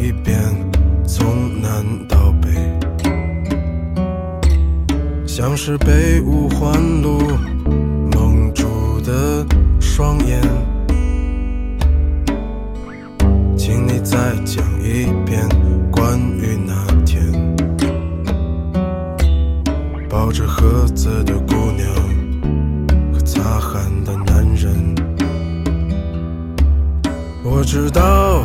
一遍从南到北，像是被五环路蒙住的双眼。请你再讲一遍关于那天抱着盒子的姑娘和擦汗的男人。我知道。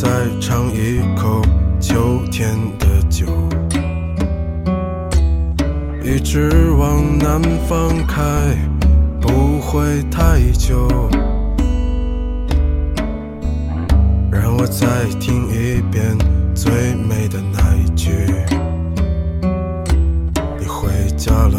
再尝一口秋天的酒，一直往南方开，不会太久。让我再听一遍最美的那一句：你回家了，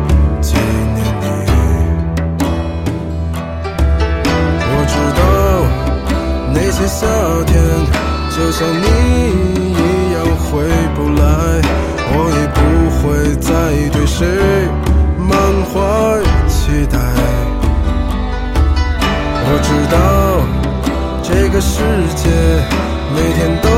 就像你一样回不来，我也不会再对谁满怀期待。我知道这个世界每天都